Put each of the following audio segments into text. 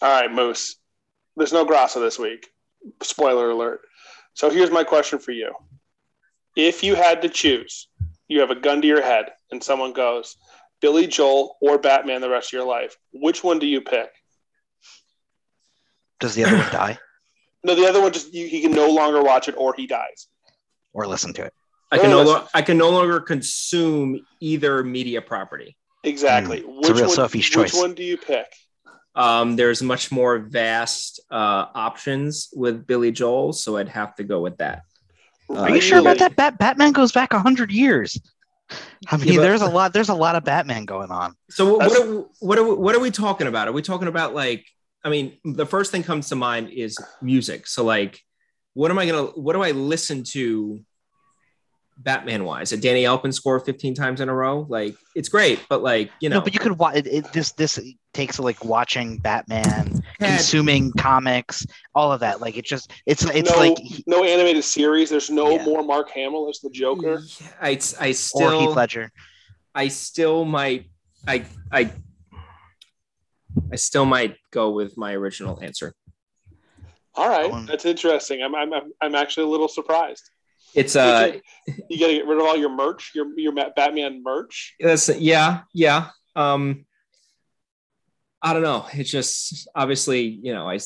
All right, Moose. There's no Grasso this week. Spoiler alert. So here's my question for you. If you had to choose, you have a gun to your head, and someone goes, Billy Joel or Batman the rest of your life, which one do you pick? Does the other one die No, the other one just you, he can no longer watch it or he dies. or listen to it? I can no listen. lo- I can no longer consume either media property. Exactly. Mm. It's a Which real one, Sophie's which one do you pick? Um, there's much more vast uh, options with Billy Joel, so I'd have to go with that. Are you sure about that? Bat- Batman goes back hundred years. I mean, Yeah, but- there's a lot. There's a lot of Batman going on. So what, That's- what, are, what, are, we- what are we talking about? Are we talking about like? I mean, the first thing comes to mind is music. So like, what am I gonna? What do I listen to? Batman wise, a Danny Elfman score 15 times in a row, like it's great, but like you know, No, but you could watch it, it. This this takes like watching Batman, Ted, consuming comics, all of that. Like it just it's it's no, like no animated series. There's no Yeah. more Mark Hamill as the Joker. I, I or still Heath Ledger. I still might I I I still might go with my original answer. All right, that's interesting. I'm, I'm I'm- I'm actually a little surprised. It's uh You got to get rid of all your merch, your your Batman merch. that's yeah, yeah. Um I don't know. It's just obviously, you know, I,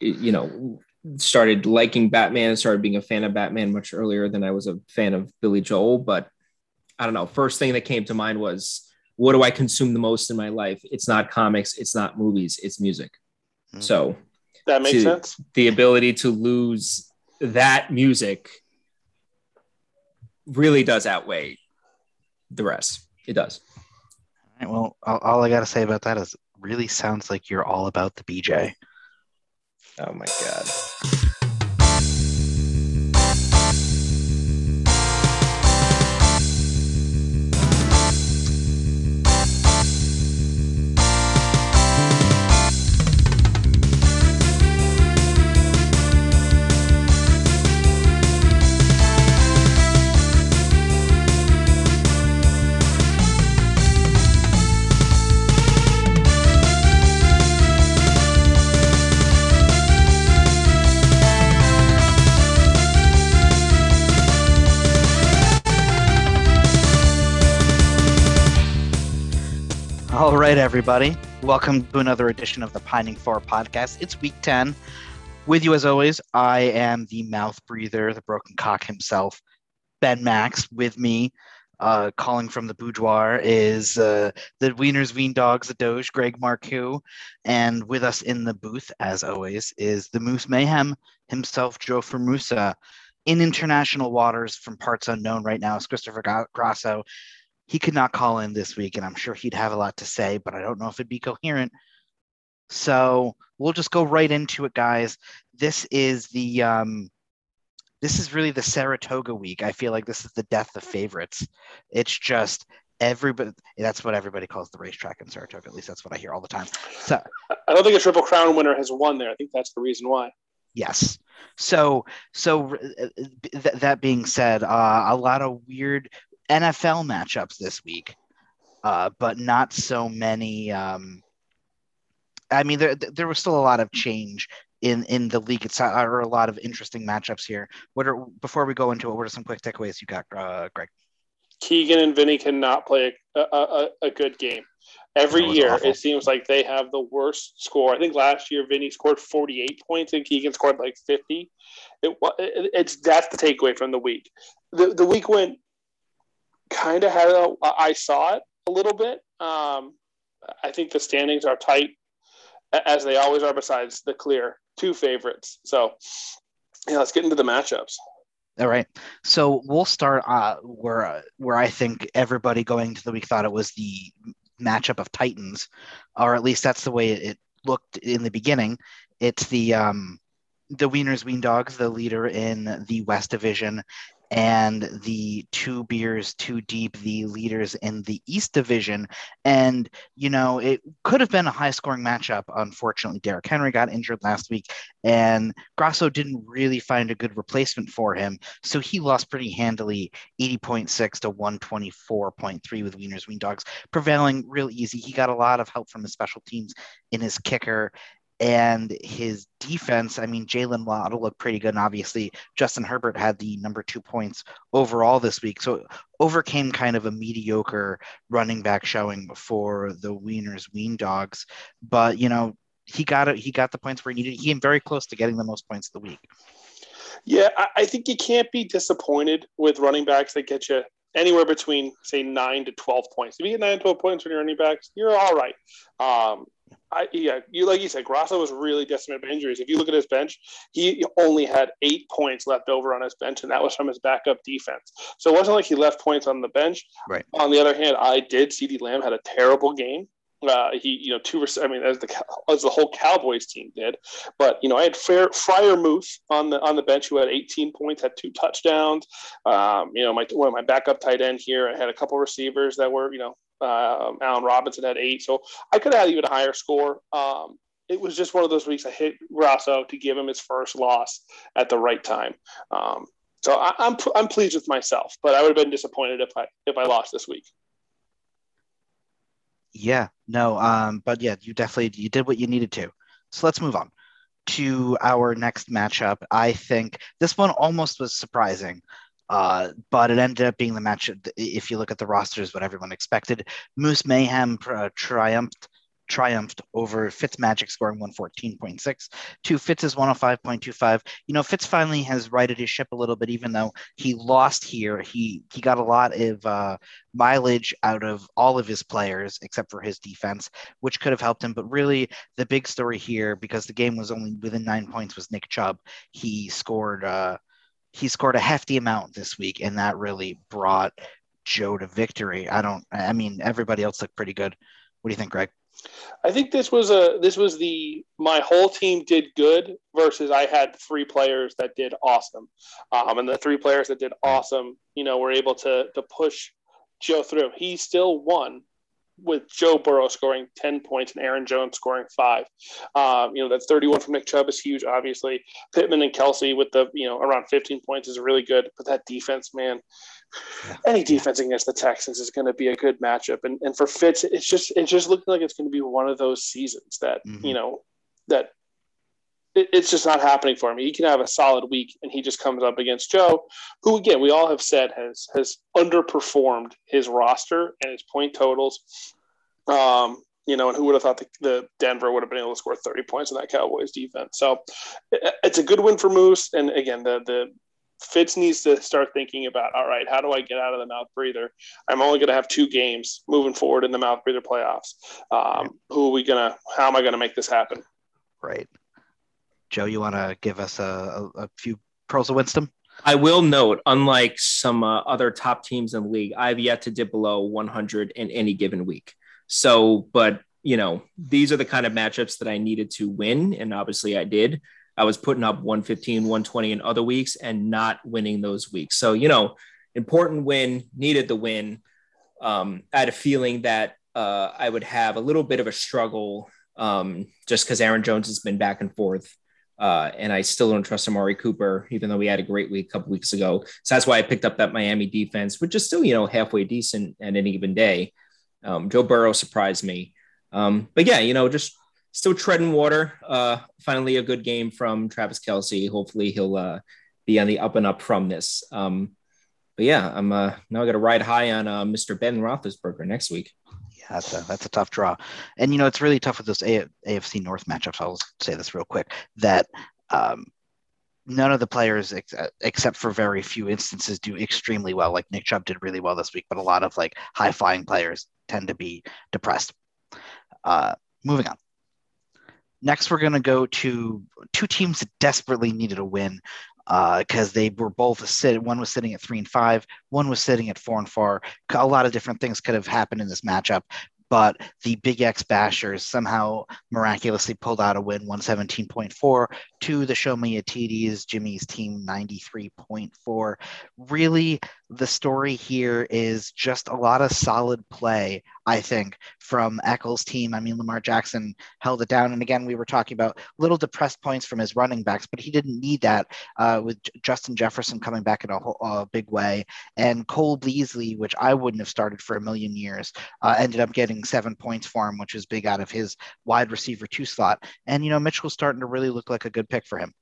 you know started liking Batman and started being a fan of Batman much earlier than I was a fan of Billy Joel, but I don't know. First thing that came to mind was what do I consume the most in my life? It's not comics, it's not movies, it's music. Mhm. So That makes See, sense. the ability to lose that music really does outweigh the rest. It does. All right, well, all, all I got to say about that is, really sounds like you're all about the BJ. Oh my god. Right, everybody. Welcome to another edition of the Pining For podcast. It's week 10. With you, as always, I am the mouth breather, the broken cock himself, Ben Max. With me, uh, calling from the boudoir, is uh, the Wieners, Wien Dogs, the Doge, Greg Marcoux. And with us in the booth, as always, is the Moose Mayhem himself, Joe Formusa. In international waters from parts unknown right now is Christopher Gra- Grasso he could not call in this week, and I'm sure he'd have a lot to say, but I don't know if it'd be coherent. So we'll just go right into it, guys. This is the um, this is really the Saratoga week. I feel like this is the death of favorites. It's just everybody. That's what everybody calls the racetrack in Saratoga. At least that's what I hear all the time. So I don't think a Triple Crown winner has won there. I think that's the reason why. Yes. So, so uh, th- that being said, uh, a lot of weird NFL matchups this week, uh, but not so many. Um, I mean, there there was still a lot of change in in the league. It's or a lot of interesting matchups here. What are before we go into it? What are some quick takeaways you got, uh, Greg? Keegan and Vinny cannot play a, a, a, good game. Every year, awful. it seems like they have the worst score. I think last year Vinny scored 48 points and Keegan scored like 50. It, it, it's that's the takeaway from the week. The the week went kind of had a, I saw it a little bit. Um, I think the standings are tight as they always are. Besides the clear two favorites, so yeah, let's get into the matchups. All right. So we'll start uh, where uh, where I think everybody going to the week thought it was the matchup of Titans, or at least that's the way it looked in the beginning. It's the um, the Wieners Wien Dogs, the leader in the West Division, and the two beers too deep, the leaders in the East Division. And you know, it could have been a high scoring matchup. Unfortunately, Derrick Henry got injured last week, and Grasso didn't really find a good replacement for him. So he lost pretty handily 80.6 to 124.3 with Wieners Wien Dogs, prevailing real easy. He got a lot of help from his special teams in his kicker And his defense, I mean, Jaylen Waddle looked pretty good. And obviously, Justin Herbert had the number two points overall this week. So overcame kind of a mediocre running back showing for the Wieners Wien Dogs. But, you know, he got it. He got the points where he needed. He came very close to getting the most points of the week. Yeah, I, I think you can't be disappointed with running backs that get you anywhere between say nine to twelve points. If you get nine to twelve points when you're running backs, you're all right. Um, I, yeah, you like you said, Grasso was really decimated by injuries. If you look at his bench, he only had eight points left over on his bench, and that was from his backup defense. So it wasn't like he left points on the bench. Right. On the other hand, I did. CeeDee Lamb had a terrible game. Uh, he, you know, two. I mean, as the as the whole Cowboys team did, but you know, I had Fair, Freiermuth on the on the bench who had 18 points, had two touchdowns. Um, you know, my one of my backup tight end here, I had a couple receivers that were, you know, uh, Allen Robinson had eight, so I could have had even a higher score. Um, it was just one of those weeks I hit Grasso to give him his first loss at the right time. Um, so I, I'm I'm pleased with myself, but I would have been disappointed if I if I lost this week. Yeah, no, um, but yeah, you definitely you did what you needed to. So let's move on to our next matchup. I think this one almost was surprising, uh, but it ended up being the match. If you look at the rosters, what everyone expected, Moose Mayhem uh, triumphed triumphed over Fitz Magic, scoring 114.6 to Fitz's 105.25. You know, Fitz finally has righted his ship a little bit, even though he lost here. He he got a lot of uh, mileage out of all of his players except for his defense, which could have helped him. But really, the big story here, because the game was only within nine points, was Nick Chubb. He scored. Uh, he scored a hefty amount this week, and that really brought Joe to victory. I don't. I mean, everybody else looked pretty good. What do you think, Greg? I think this was a this was the my whole team did good versus I had three players that did awesome, um, and the three players that did awesome, you know, were able to to push Joe through. He still won with Joe Burrow scoring 10 points and Aaron Jones scoring five. Um, you know, that 31 from Nick Chubb is huge, obviously. Pittman and Kelce with the, you know, around 15 points is really good. But that defense, man, any defense against the Texans is going to be a good matchup. And and for Fitz, it's just it's just looking like it's going to be one of those seasons that mm-hmm. you know that it, it's just not happening for him. He can have a solid week, and he just comes up against Joe, who again we all have said has has underperformed his roster and his point totals. Um, you know, and who would have thought the, the, Denver would have been able to score 30 points in that Cowboys defense? So it, it's a good win for Moose. And again, the the Fitz needs to start thinking about, all right, how do I get out of the mouth breather? I'm only going to have two games moving forward in the mouth breather playoffs. Um, who are we going to, how am I going to make this happen? Right. Joe, you want to give us a, a, a, few pearls of wisdom? I will note, unlike some uh, other top teams in the league, I've yet to dip below 100 in any given week. So, but you know, these are the kind of matchups that I needed to win, and obviously I did. I was putting up 115, 120 in other weeks and not winning those weeks. So, you know, important win, needed the win. Um, I had a feeling that uh, I would have a little bit of a struggle um, just because Aaron Jones has been back and forth. Uh, and I still don't trust Amari Cooper, even though we had a great week a couple weeks ago. So that's why I picked up that Miami defense, which is still, you know, halfway decent at any given day. Um, Joe Burrow surprised me. Um, but yeah, you know, just still treading water. Uh, finally, a good game from Travis Kelce. Hopefully, he'll uh, be on the up and up from this. Um, but yeah, I'm uh, now I got to ride high on uh, Mr. Ben Roethlisberger next week. That's a that's a tough draw, and you know it's really tough with those a- AFC North matchups. I'll say this real quick that um, none of the players ex- except for very few instances do extremely well. Like Nick Chubb did really well this week, but a lot of like high flying players tend to be depressed. Uh, moving on. Next, we're going to go to two teams that desperately needed a win because uh, they were both sit. One was sitting at three and five. One was sitting at four and four. A lot of different things could have happened in this matchup, but the Big X Bashers somehow miraculously pulled out a win, one seventeen point four to the Show Me Atidis, Jimmy's team 93.4. Really, the story here is just a lot of solid play, I think, from Eccles' team. I mean, Lamar Jackson held it down. And again, we were talking about little depressed points from his running backs, but he didn't need that uh, with Justin Jefferson coming back in a, a, big way. And Cole Beasley, which I wouldn't have started for a million years, uh, ended up getting seven points for him, which is big out of his wide receiver two slot. And, you know, Mitchell's starting to really look like a good pick for him.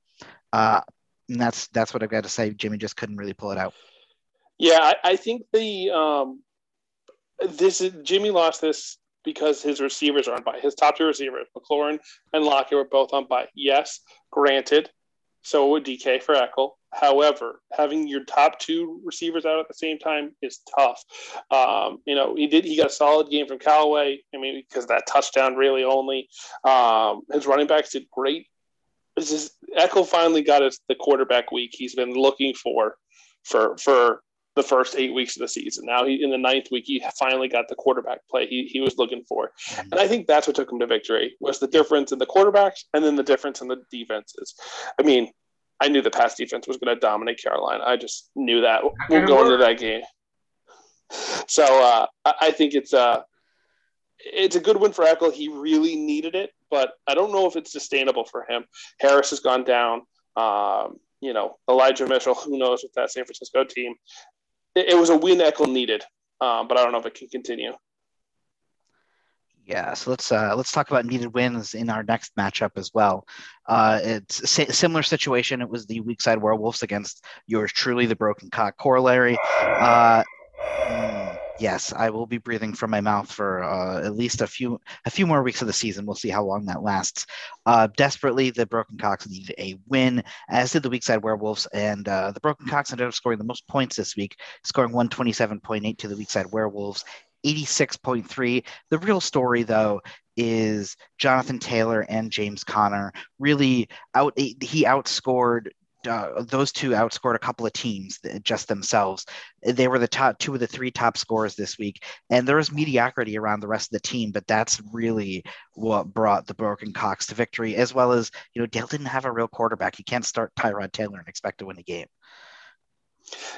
Uh, and that's that's what I've got to say. Jimmy just couldn't really pull it out. Yeah, I, I think the um, this is Jimmy lost this because his receivers are on bye His top two receivers, McLaurin and Lockett, were both on bye. Yes, granted. So would DK for Eckel. However, having your top two receivers out at the same time is tough. Um, you know, he did he got a solid game from Callaway. I mean, because that touchdown really only. Um, his running backs did great. It's is Echo finally got his the quarterback week he's been looking for for for the first eight weeks of the season. Now he in the ninth week, he finally got the quarterback play he, he was looking for. Mm-hmm. And I think that's what took him to victory was the difference in the quarterbacks and then the difference in the defenses. I mean, I knew the pass defense was going to dominate Carolina. I just knew that we'll go into that game. So uh, I think it's a uh, it's a good win for Eckel. He really needed it, but I don't know if it's sustainable for him. Harris has gone down. Um, you know, Elijah Mitchell, who knows with that San Francisco team it, it was a win Eckel needed, um, but I don't know if it can continue. Yeah, so let's uh, let's talk about needed wins in our next matchup as well. Uh, it's a similar situation. It was the weak side werewolves against yours truly, the broken cock corollary. Uh, yes, I will be breathing from my mouth for uh, at least a few a few more weeks of the season. We'll see how long that lasts. Uh, desperately, the Broken Cocks needed a win, as did the weak side Werewolves, and uh, the Broken Cocks ended up scoring the most points this week, scoring 127.8 to the weak side Werewolves. 86.3. The real story, though, is Jonathan Taylor and James Conner really out. He outscored uh, those two outscored a couple of teams just themselves. They were the top two of the three top scorers this week, and there was mediocrity around the rest of the team. But that's really what brought the Broken Cocks to victory, as well as you know Dale didn't have a real quarterback. You can't start Tyrod Taylor and expect to win a game.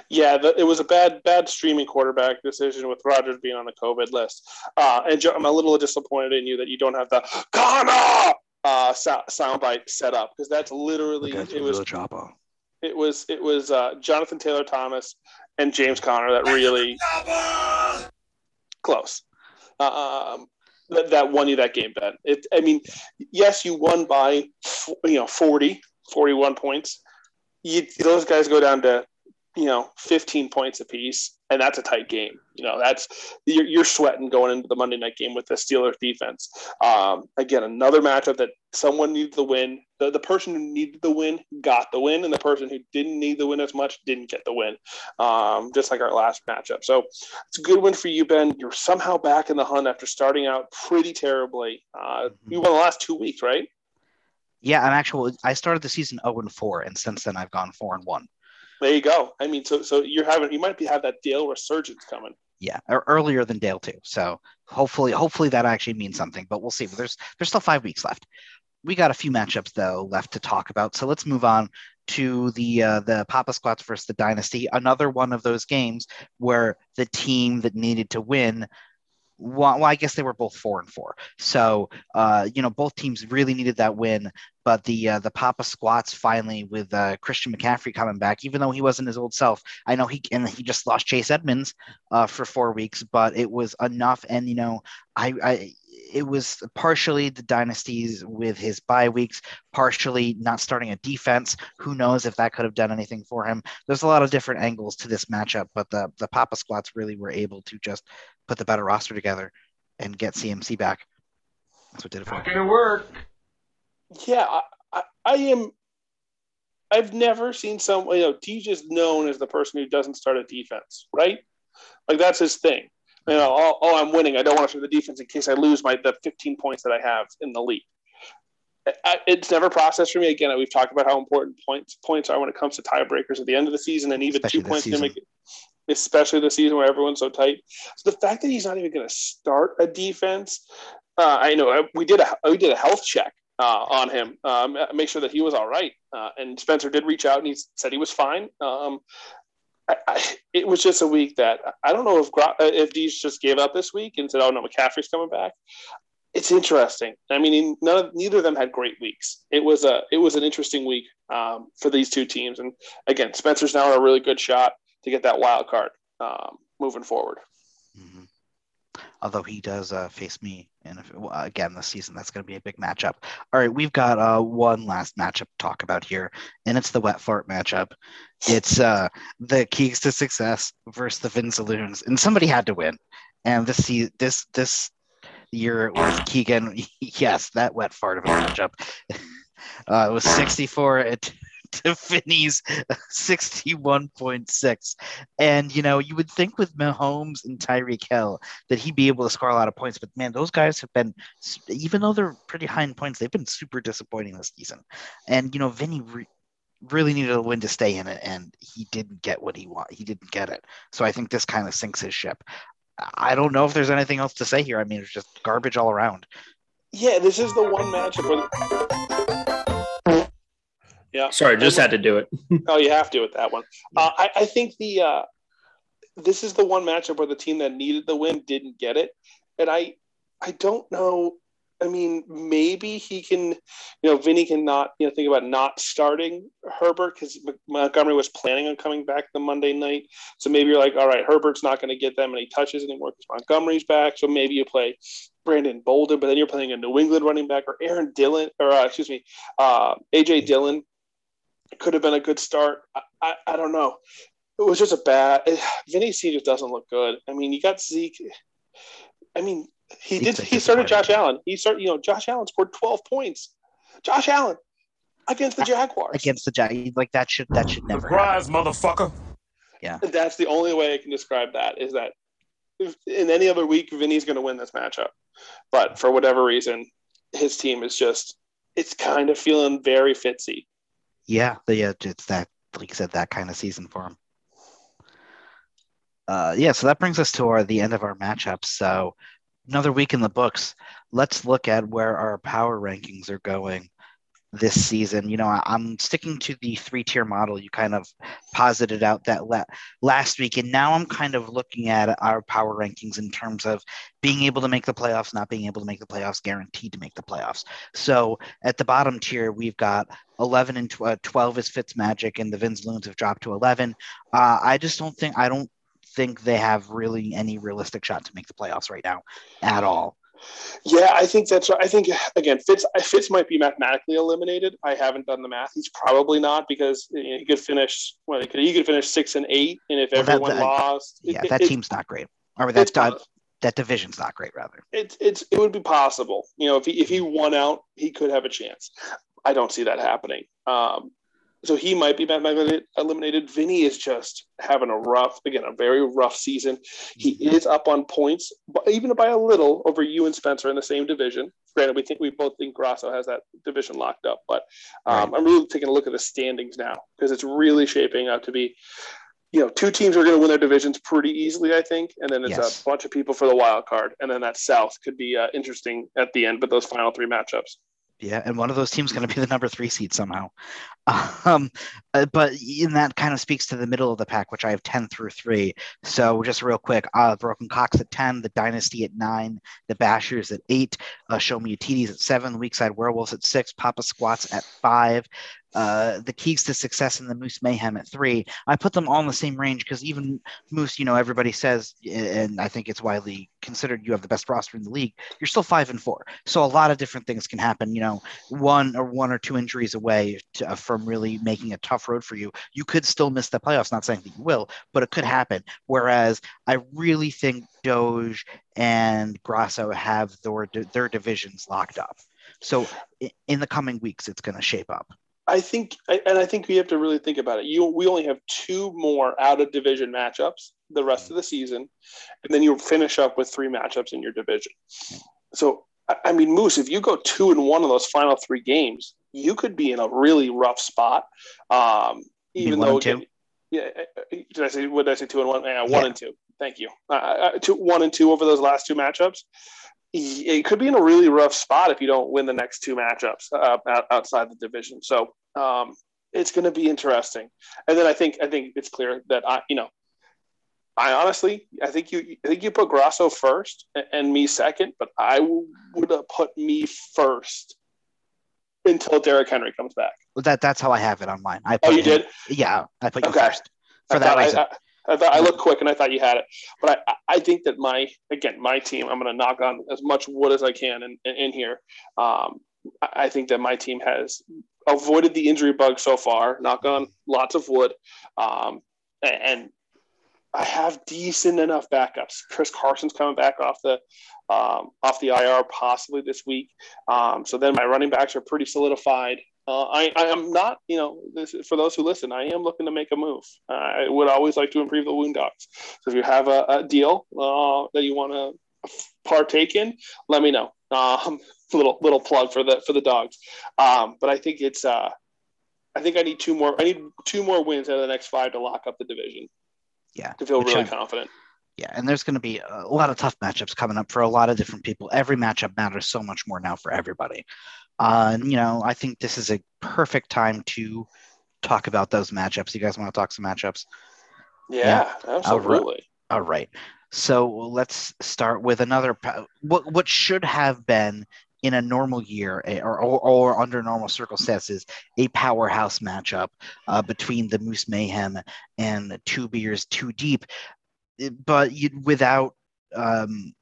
Yeah, it was a bad, bad streaming quarterback decision with Rodgers being on the COVID list. Uh, and I'm a little disappointed in you that you don't have the Conner uh, soundbite set up because that's literally it was chopper it was it was uh, Jonathan Taylor Thomas and James Conner that really close. Uh, um, that, that won you that game, Ben. It, I mean, yes, you won by you know 40, 41 points. You, those guys go down to you know 15 points apiece and that's a tight game. You know that's you're, you're sweating going into the monday night game with the steelers defense. Um, again another matchup that someone needs the win the, the person who needed the win got the win and the person who didn't need the win as much didn't get the win. Um, just like our last matchup. So it's a good win for you ben. You're somehow back in the hunt after starting out pretty terribly. Uh, mm-hmm. you won the last two weeks right? Yeah i'm actually i started the season 0 and 4 and since then i've gone 4 and 1 there you go. I mean, so so you're having you might be have that Dale resurgence coming. Yeah, earlier than Dale too. So hopefully, hopefully that actually means something. But we'll see. But there's there's still five weeks left. We got a few matchups though left to talk about. So let's move on to the uh, the Papa Squats versus the Dynasty. Another one of those games where the team that needed to win well, I guess they were both four and four. So, uh, you know, both teams really needed that win. But the uh, the Papa Squats finally with uh, Christian McCaffrey coming back, even though he wasn't his old self. I know he and he just lost Chase Edmonds uh, for four weeks, but it was enough. And you know, I, I it was partially the dynasties with his bye weeks, partially not starting a defense. Who knows if that could have done anything for him? There's a lot of different angles to this matchup, but the the Papa Squats really were able to just put the better roster together and get CMC back. That's what did it for. Not gonna work. Yeah, I, I, I am. I've never seen someone. You know, Tej is known as the person who doesn't start a defense, right? Like that's his thing you know, oh, oh, I'm winning. I don't want to throw the defense in case I lose my the 15 points that I have in the league. It's never processed for me. Again, we've talked about how important points points are when it comes to tiebreakers at the end of the season, and even especially two points can make it, especially the season where everyone's so tight. So the fact that he's not even going to start a defense, uh, I know we did a we did a health check uh, on him, um, make sure that he was all right. Uh, and Spencer did reach out and he said he was fine. Um, I, I, it was just a week that I don't know if if Dees just gave up this week and said, "Oh no, McCaffrey's coming back." It's interesting. I mean, none of, neither of them had great weeks. It was a it was an interesting week um, for these two teams. And again, Spencer's now in a really good shot to get that wild card um, moving forward. Mm-hmm. Although he does uh, face me and again this season that's going to be a big matchup. All right we've got uh, one last matchup to talk about here and it's the wet fart matchup. It's uh, the keys to success versus the Vinzaloons and somebody had to win. And this this this year it was keegan. Yes that wet fart of a matchup. Uh, it was 64 at to Vinny's 61.6. And, you know, you would think with Mahomes and Tyreek Hill that he'd be able to score a lot of points. But, man, those guys have been, even though they're pretty high in points, they've been super disappointing this season. And, you know, Vinny re- really needed a win to stay in it, and he didn't get what he wanted. He didn't get it. So I think this kind of sinks his ship. I don't know if there's anything else to say here. I mean, it's just garbage all around. Yeah, this is the one matchup where yeah. Sorry, just had to do it. oh, you have to with that one. Uh, I, I, think the uh, this is the one matchup where the team that needed the win didn't get it, and I I don't know. I mean, maybe he can, you know, Vinny can not, you know, think about not starting Herbert because Montgomery was planning on coming back the Monday night. So maybe you're like, all right, Herbert's not going to get them any touches anymore because Montgomery's back. So maybe you play Brandon Bolden, but then you're playing a New England running back or Aaron Dillon, or uh, excuse me, uh, AJ Dillon could have been a good start. I, I, I don't know. It was just a bad. It, Vinny C just doesn't look good. I mean, you got Zeke. I mean, he did. He started Josh Allen. He started. You know, Josh Allen scored twelve points. Josh Allen against the Jaguars. Against the Jaguars, like that should that should never. Surprise, happen. motherfucker. Yeah, that's the only way I can describe that. Is that if, in any other week, Vinny's going to win this matchup, but for whatever reason, his team is just. It's kind of feeling very fitzy yeah, the, yeah, it's that like you said, that kind of season for him. Uh, yeah, so that brings us to our the end of our matchups. So another week in the books. Let's look at where our power rankings are going this season. You know, I, am sticking to the three tier model you kind of posited out that la- last week. And now I'm kind of looking at our power rankings in terms of being able to make the playoffs, not being able to make the playoffs, guaranteed to make the playoffs. So at the bottom tier, we've got 11 and tw- uh, 12 is Fitzmagic, and the Vinzaloons have dropped to 11. Uh, I just don't think, I don't think they have really any realistic shot to make the playoffs right now at all. Yeah, I think that's. I think again, Fitz Fitz might be mathematically eliminated. I haven't done the math. He's probably not because he could finish. Well, he could, he could finish six and eight, and if well, everyone that, lost, yeah, it, that it, team's not great. Or that that, that division's not great. Rather, it's it's it would be possible. You know, if he if he won out, he could have a chance. I don't see that happening. Um, so he might be eliminated. Vinny is just having a rough, again, a very rough season. He mm-hmm. is up on points, but even by a little over you and Spencer in the same division. Granted, we think we both think Grasso has that division locked up, but um. I'm really taking a look at the standings now because it's really shaping up to be, you know, two teams are going to win their divisions pretty easily, I think, and then it's yes. a bunch of people for the wild card, and then that South could be uh, interesting at the end, but those final three matchups. Yeah, and one of those teams going to be the number three seed somehow. Um, uh, but in that kind of speaks to the middle of the pack, which I have 10 through three. So just real quick, uh, Broken Cox at 10, the Dynasty at nine, the Bashers at eight, uh, Show Me Utitis at seven, Weakside Werewolves at six, Papa Squats at five, uh, the keys to success in the Moose Mayhem at three. I put them all in the same range because even Moose, you know, everybody says, and I think it's widely considered you have the best roster in the league. You're still five and four, so a lot of different things can happen. You know, one or one or two injuries away to, uh, from really making a tough road for you. You could still miss the playoffs. Not saying that you will, but it could happen. Whereas I really think Doge and Grasso have their their divisions locked up. So in the coming weeks, it's going to shape up. I think, and I think we have to really think about it. You, we only have two more out of division matchups the rest of the season, and then you'll finish up with three matchups in your division. So, I mean, Moose, if you go two and one of those final three games, you could be in a really rough spot. Um, even though, again, yeah, did I say what did I say two and one? Yeah, one yeah. and two. Thank you. Uh, uh, two, one and two over those last two matchups. It could be in a really rough spot if you don't win the next two matchups uh, outside the division. So um, it's going to be interesting. And then I think I think it's clear that I you know I honestly I think you I think you put Grasso first and me second, but I would have put me first until Derrick Henry comes back. Well, that that's how I have it on mine. I oh, you him, did? Yeah, I put you okay. first for I that reason. I, I, I, thought I looked quick and I thought you had it, but I, I think that my again my team. I'm going to knock on as much wood as I can in in, in here. Um, I think that my team has avoided the injury bug so far. Knock on lots of wood, um, and I have decent enough backups. Chris Carson's coming back off the um, off the IR possibly this week. Um, so then my running backs are pretty solidified. Uh, I, I am not, you know, this, for those who listen, I am looking to make a move. Uh, I would always like to improve the wound docs. So if you have a, a deal uh, that you want to partake in, let me know. Um, little little plug for the for the dogs. Um, but I think it's uh, I think I need two more. I need two more wins out of the next five to lock up the division. Yeah, to feel really I, confident. Yeah, and there's going to be a lot of tough matchups coming up for a lot of different people. Every matchup matters so much more now for everybody. Uh, you know, I think this is a perfect time to talk about those matchups. You guys want to talk some matchups? Yeah, yeah. absolutely. All right. So let's start with another. What what should have been in a normal year or, or, or, under normal circumstances a powerhouse matchup uh, between the Moose Mayhem and Two Beers Too Deep, but you, without um,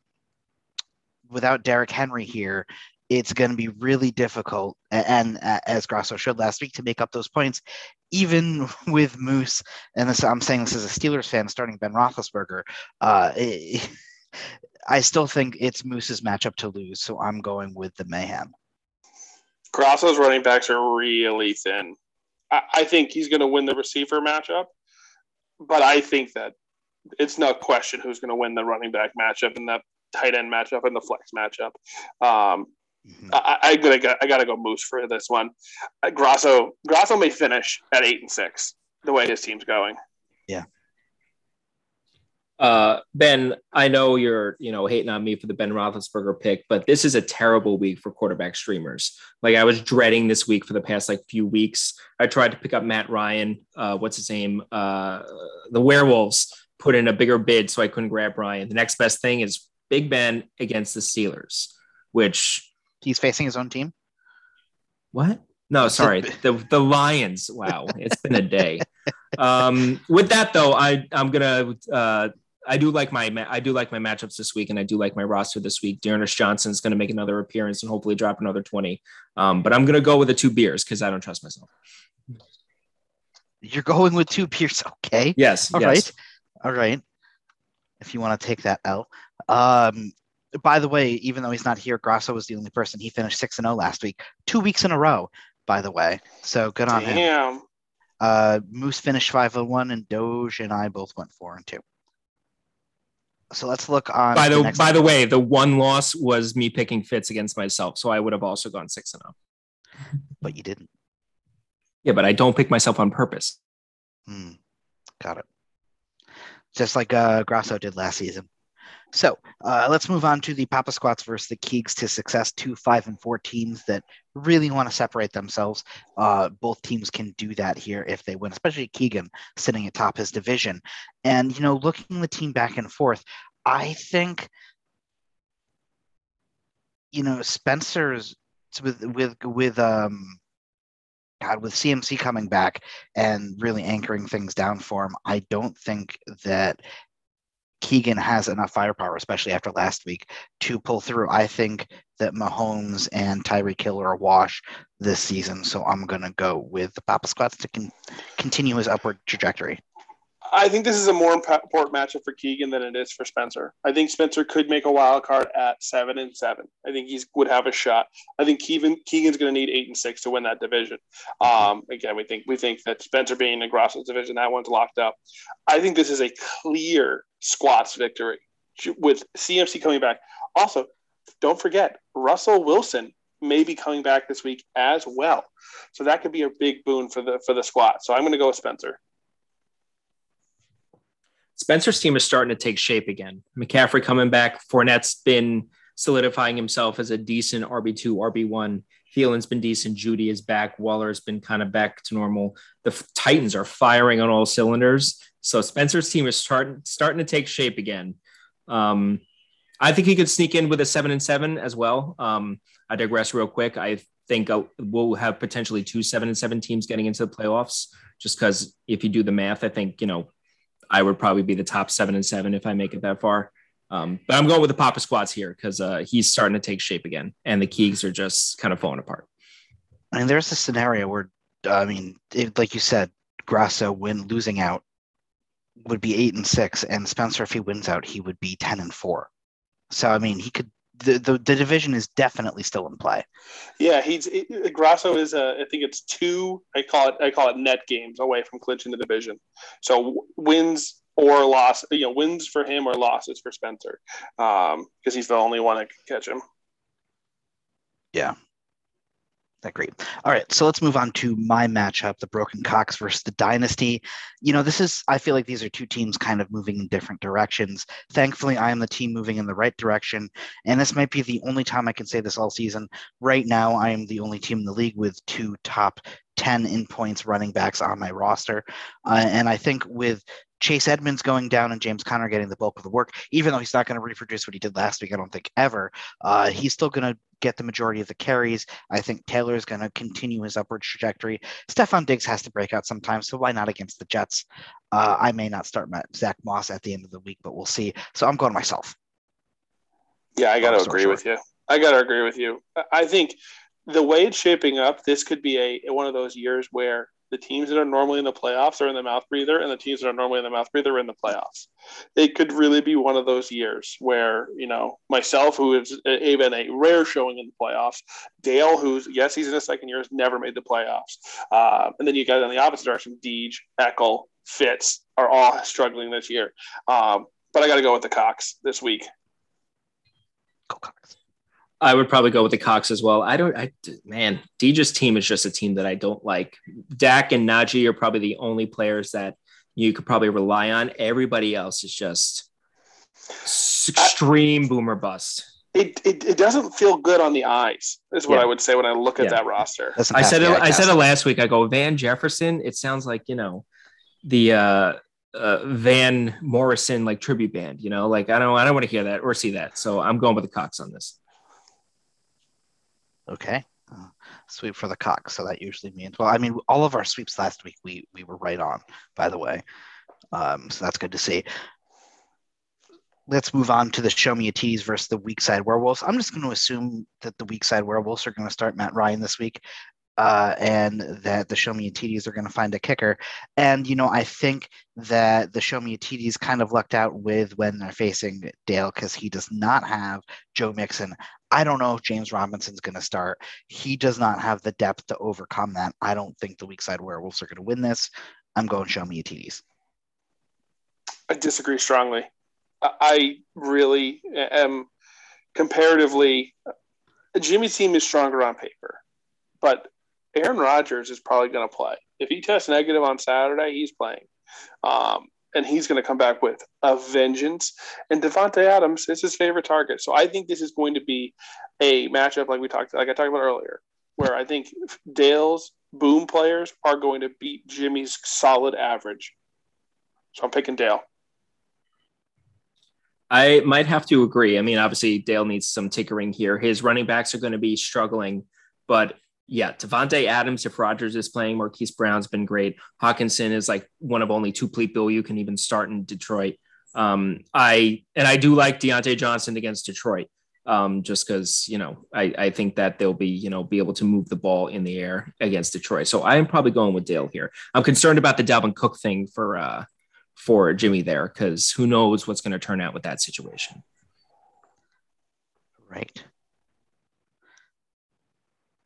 without Derrick Henry here, it's going to be really difficult, and, and as Grasso showed last week, to make up those points, even with Moose. And this, I'm saying this as a Steelers fan, starting Ben Roethlisberger. Uh, I still think it's Moose's matchup to lose, so I'm going with the Mayhem. Grasso's running backs are really thin. I, I think he's going to win the receiver matchup, but I think that it's no question who's going to win the running back matchup and the tight end matchup and the flex matchup. Um, Mm-hmm. I, I, gotta go, I gotta go Moose for this one. Uh, Grasso Grasso may finish at eight and six the way his team's going. Yeah. Uh, ben, I know you're you know hating on me for the Ben Roethlisberger pick, but this is a terrible week for quarterback streamers. Like I was dreading this week for the past like few weeks. I tried to pick up Matt Ryan. Uh, what's his name? Uh, the Werewolves put in a bigger bid, so I couldn't grab Ryan. The next best thing is Big Ben against the Steelers, which He's facing his own team. What? No, sorry, the the Lions. Wow, it's been a day. Um, with that though, I I'm gonna uh, I do like my I do like my matchups this week, and I do like my roster this week. Diontae Johnson is going to make another appearance and hopefully drop another twenty. Um, but I'm going to go with the two beers because I don't trust myself. You're going with two beers, okay? Yes. All yes. right. All right. If you want to take that out, um, by the way, even though he's not here, Grasso was the only person. He finished six and zero oh last week, two weeks in a row. By the way, so good on Damn. him. Uh, Moose finished five and one, and Doge and I both went four and two. So let's look on. By the, the by the way, the one loss was me picking Fitz against myself, so I would have also gone six and zero. Oh. But you didn't. Yeah, but I don't pick myself on purpose. Hmm. Got it. Just like uh, Grasso did last season. So uh, let's move on to the Papa Squats versus the Keegs to success, two five and four teams that really want to separate themselves. Uh, both teams can do that here if they win, especially Keegan sitting atop his division. And you know, looking the team back and forth, I think you know Spencer's with with with um God, with CMC coming back and really anchoring things down for him, I don't think that Keegan has enough firepower, especially after last week, to pull through. I think that Mahomes and Tyreek Hill are a wash this season, so I'm going to go with the Papa Squats to con- continue his upward trajectory. I think this is a more important matchup for Keegan than it is for Spencer. I think Spencer could make a wild card at seven and seven. I think he would have a shot. I think Keegan Keegan's going to need eight and six to win that division. Um, again, we think we think that Spencer being in the Grasso's division, that one's locked up. I think this is a clear squats victory with CMC coming back. Also, don't forget Russell Wilson may be coming back this week as well, so that could be a big boon for the for the squad. So I'm going to go with Spencer. Spencer's team is starting to take shape again. McCaffrey coming back. Fournette's been solidifying himself as a decent RB2, RB1. Thielen's been decent. Jeudy is back. Waller's been kind of back to normal. The Titans are firing on all cylinders. So Spencer's team is starting starting to take shape again. Um, I think he could sneak in with a seven and seven as well. Um, I digress real quick. I think uh, we'll have potentially two seven and seven teams getting into the playoffs. Just because if you do the math, I think you know I would probably be the top seven and seven if I make it that far. Um, but I'm going with the Papa Squats here because uh, he's starting to take shape again, and the Keegs are just kind of falling apart. I mean, there's a scenario where, I mean, it, like you said, Grasso when losing out would be eight and six, and Spencer, if he wins out, he would be ten and four. So I mean, he could. The, the, the division is definitely still in play. Yeah, he's it, Grasso is a, I think it's two. I call it I call it net games away from clinching the division. So wins or loss, you know, wins for him or losses for Spencer, because um, he's the only one that can catch him. Yeah, that great. All right, so let's move on to my matchup, the Broken Cox versus the Dynasty. You know, this is I feel like these are two teams kind of moving in different directions. Thankfully, I am the team moving in the right direction, and this might be the only time I can say this all season. Right now, I am the only team in the league with two top 10 in points running backs on my roster. Uh, and I think with Chase Edmonds going down and James Conner getting the bulk of the work, even though he's not going to reproduce what he did last week, I don't think ever. Uh, he's still going to get the majority of the carries. I think Taylor is going to continue his upward trajectory. Stefon Diggs has to break out sometimes, so why not against the Jets? Uh, I may not start my Zach Moss at the end of the week, but we'll see. So I'm going myself. Yeah, I got to agree with you. I got to agree with you. I think the way it's shaping up, this could be a one of those years where the teams that are normally in the playoffs are in the mouth breather, and the teams that are normally in the mouth breather are in the playoffs. It could really be one of those years where, you know, myself, who is even a rare showing in the playoffs, Dale, who's, yes, he's in his second year, has never made the playoffs. Uh, and then you got in the opposite direction, Deej, Eckel, Fitz are all struggling this year. Um, but I got to go with the Cox this week. Go Cox. I would probably go with the Cox as well. I don't, I man, Deej's team is just a team that I don't like. Dak and Najee are probably the only players that you could probably rely on. Everybody else is just extreme I, boomer bust. It, it, it, doesn't feel good on the eyes, is what yeah. I would say when I look at yeah. that roster. I said it, I said it last week. I go Van Jefferson. It sounds like you know the uh, uh, Van Morrison like tribute band. You know, like I don't I don't want to hear that or see that. So I'm going with the Cox on this. Okay. Uh, sweep for the cock. So that usually means, well, I mean, all of our sweeps last week, we, we were right on, by the way. Um, so that's good to see. Let's move on to the Show Me a Tease versus the Weak Side Werewolves. I'm just going to assume that the Weak Side Werewolves are going to start Matt Ryan this week uh, and that the Show Me TDs are going to find a kicker. And, you know, I think that the Show Me TDs kind of lucked out with when they're facing Dale because he does not have Joe Mixon. I don't know if James Robinson's going to start. He does not have the depth to overcome that. I don't think the weak side werewolves are going to win this. I'm going show me TDs. I disagree strongly. I really am comparatively. Jimmy's team is stronger on paper, but Aaron Rodgers is probably going to play. If he tests negative on Saturday, he's playing. Um, and he's going to come back with a vengeance. And Davante Adams is his favorite target. So I think this is going to be a matchup like we talked, like I talked about earlier, where I think Dale's boom players are going to beat Jimmy's solid average. So I'm picking Dale. I might have to agree. I mean, obviously Dale needs some tinkering here. His running backs are going to be struggling, but yeah, Davante Adams, if Rodgers is playing, Marquise Brown's been great. Hockenson is like one of only two people you can even start in Detroit. Um, I and I do like Diontae Johnson against Detroit, um, just because you know I, I think that they'll be you know be able to move the ball in the air against Detroit. So I am probably going with Dale here. I'm concerned about the Dalvin Cook thing for uh, for Jimmy there because who knows what's going to turn out with that situation. Right.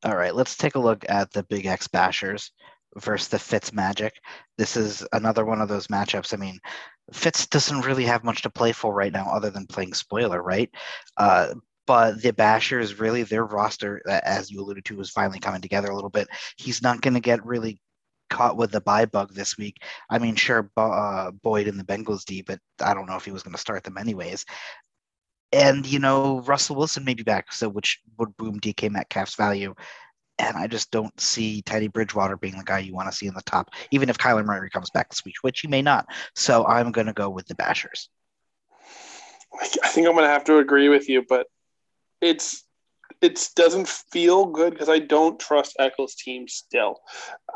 All right, let's take a look at the Big X Bashers versus the Fitz Magic. This is another one of those matchups. I mean, Fitz doesn't really have much to play for right now other than playing spoiler, right? Uh, but the Bashers, really, their roster, as you alluded to, was finally coming together a little bit. He's not going to get really caught with the bye bug this week. I mean, sure, uh, Boyd and the Bengals D, but I don't know if he was going to start them anyways. And you know Russell Wilson may be back, so which would boom DK Metcalf's value. And I just don't see Teddy Bridgewater being the guy you want to see in the top, even if Kyler Murray comes back this week, which he may not. So I'm going to go with the Bashers. I think I'm going to have to agree with you, but it's it doesn't feel good because I don't trust Ekeler's team still.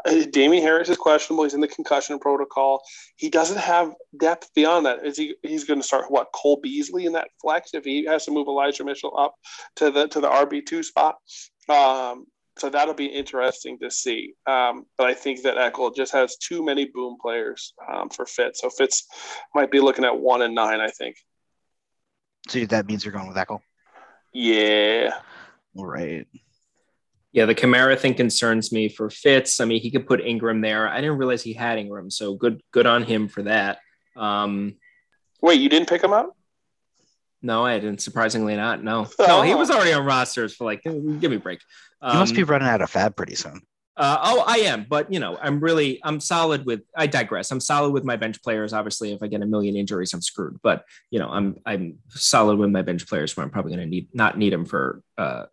Uh, Damien Harris is questionable. He's in the concussion protocol. He doesn't have depth beyond that. Is he? He's going to start what Cole Beasley in that flex if he has to move Elijah Mitchell up to the to the RB two spot. Um, so that'll be interesting to see. Um, but I think that Eckler just has too many boom players um, for Fitz. So Fitz might be looking at one and nine. I think. So that means you're going with Eckler. Yeah. Right. Yeah, the Kamara thing concerns me for Fitz. I mean, he could put Ingram there. I didn't realize he had Ingram, so good good on him for that. Um, Wait, you didn't pick him up? No, I didn't. Surprisingly, not. No, no, he was already on rosters for like. Give me a break. Um, you must be um, running out of FAAB pretty soon. Uh, oh, I am, but you know, I'm really, I'm solid with. I digress. I'm solid with my bench players. Obviously, if I get a million injuries, I'm screwed. But you know, I'm, I'm solid with my bench players. Where I'm probably going to need not need them for uh,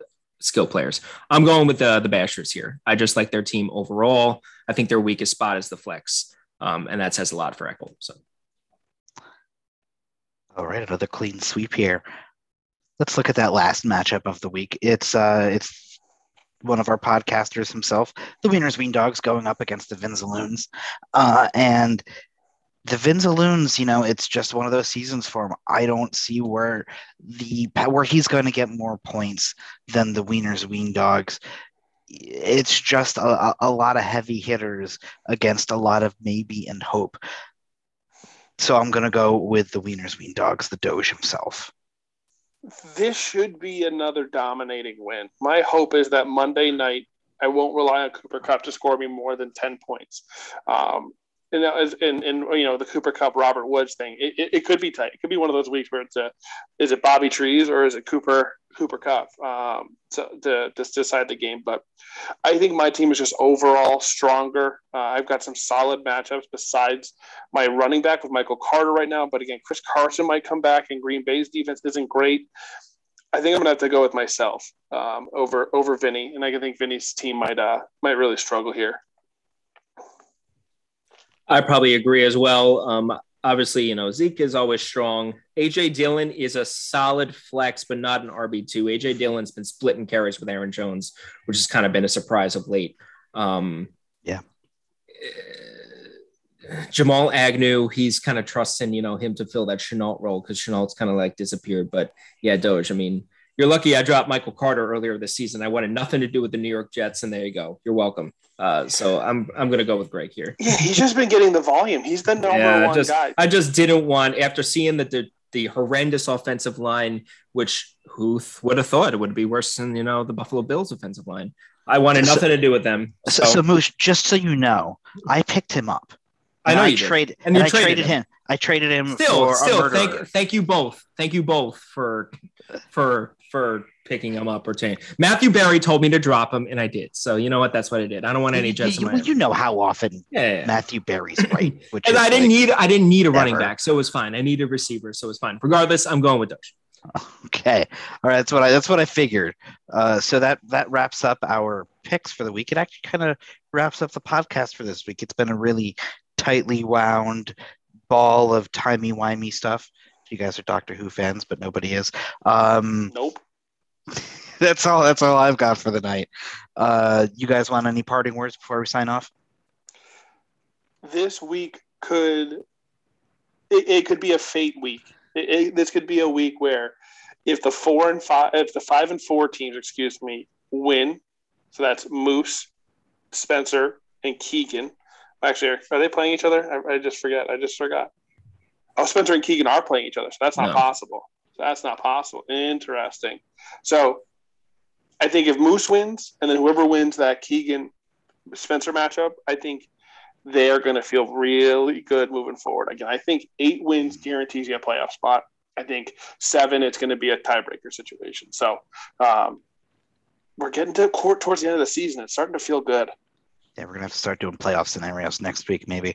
skill players. I'm going with the the Bashers here. I just like their team overall. I think their weakest spot is the flex, um, and that says a lot for Ekeler. So, all right, another clean sweep here. Let's look at that last matchup of the week. It's uh, it's one of our podcasters himself, the Wieners Wien Dogs, going up against the Vinzaloons, uh, and the Vinzaloons, you know, it's just one of those seasons for him. I don't see where the where he's going to get more points than the Wieners Wien Dogs. It's just a, a lot of heavy hitters against a lot of maybe and hope. So I'm going to go with the Wieners Wien Dogs, the Doge himself. This should be another dominating win. My hope is that Monday night I won't rely on Cooper Kupp to score me more than 10 points. Um, and you know the Cooper Kupp Robert Woods thing, it, it, it, could be tight. It could be one of those weeks where it's a, is it Bobby Trees or is it Cooper Cooper Kupp um, to, to, to decide the game? But I think my team is just overall stronger. Uh, I've got some solid matchups besides my running back with Michael Carter right now. But again, Chris Carson might come back, and Green Bay's defense isn't great. I think I'm gonna have to go with myself um, over over Vinny, and I think Vinny's team might uh, might really struggle here. I probably agree as well. Um, obviously, you know, Zeke is always strong. AJ Dillon is a solid flex, but not an RB2. AJ Dillon's been splitting carries with Aaron Jones, which has kind of been a surprise of late. Um, yeah. Jamal Agnew, he's kind of trusting, you know, him to fill that Shenault role because Shenault's kind of like disappeared. But yeah, Doge, I mean, you're lucky I dropped Michael Carter earlier this season. I wanted nothing to do with the New York Jets, and there you go. You're welcome. Uh, so I'm I'm gonna go with Greg here. Yeah, he's just been getting the volume. He's the number yeah, one just, guy. I just didn't want after seeing the, the the horrendous offensive line, which who would have thought it would be worse than you know the Buffalo Bills offensive line. I wanted nothing so, to do with them. So, so Moose, just so you know, I picked him up. I know I you traded, and, and I traded, traded him. him. I traded him still, for still. Thank, thank you both. Thank you both for for for picking him up or changing. Matthew Berry told me to drop him, and I did. So you know what? That's what I did. I don't want any Jets. You, you, you know how often yeah, yeah. Matthew Berry's right. Which and I didn't like need I didn't need a never. running back, so it was fine. I needed a receiver, so it was fine. Regardless, I'm going with Doge. Okay, all right. That's what I that's what I figured. Uh, so that that wraps up our picks for the week. It actually kind of wraps up the podcast for this week. It's been a really tightly wound ball of timey wimey stuff. You guys are Doctor Who fans, but nobody is. Um, nope. that's all. That's all I've got for the night. Uh, you guys want any parting words before we sign off? This week could it, it could be a fate week. It, it, this could be a week where if the four and five, if the five and four teams, excuse me, win, so that's Moose, Spencer, and Keegan. Actually, are they playing each other? I, I just forget. I just forgot. Oh, Spencer and Keegan are playing each other, so that's not no. possible. So that's not possible. Interesting. So I think if Moose wins, and then whoever wins that Keegan Spencer matchup, I think they're going to feel really good moving forward. Again, I think eight wins guarantees you a playoff spot. I think seven, it's going to be a tiebreaker situation. So um, we're getting to court towards the end of the season. It's starting to feel good. Yeah, we're gonna have to start doing playoff scenarios next week, maybe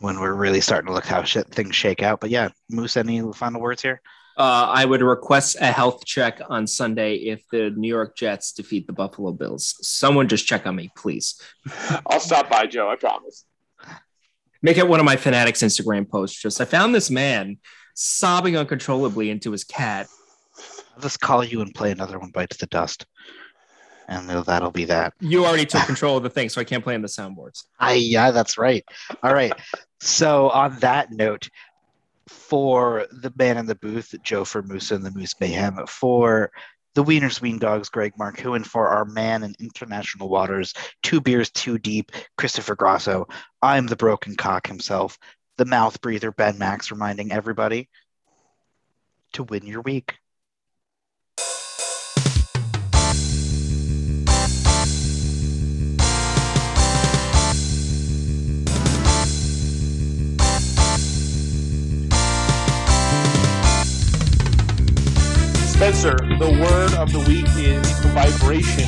when we're really starting to look how shit, things shake out. But yeah, Moose, any final words here? Uh, I would request a health check on Sunday if the New York Jets defeat the Buffalo Bills. Someone just check on me, please. I'll stop by, Joe. I promise. Make it one of my fanatics Instagram posts. Just I found this man sobbing uncontrollably into his cat. I'll just call you and play another one bites the dust. And that'll be that. You already took control of the thing, so I can't play on the soundboards. I yeah, that's right. All right. So on that note, for the man in the booth, Joe Formusa and the Moose Mayhem, for the Wieners Wien Dogs, Greg Marcoux, and for our man in international waters, two beers too deep, Christopher Grasso. I'm the broken cock himself, the mouth breather, Ben Max, reminding everybody to win your week. Spencer, the word of the week is vibration.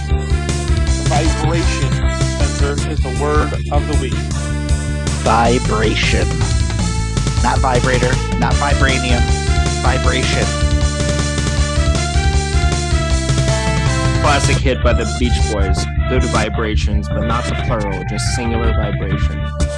Vibration, Spencer, is the word of the week. Vibration. Not vibrator, not vibranium, vibration. Classic hit by the Beach Boys. Good vibrations, but not the plural, just singular vibration.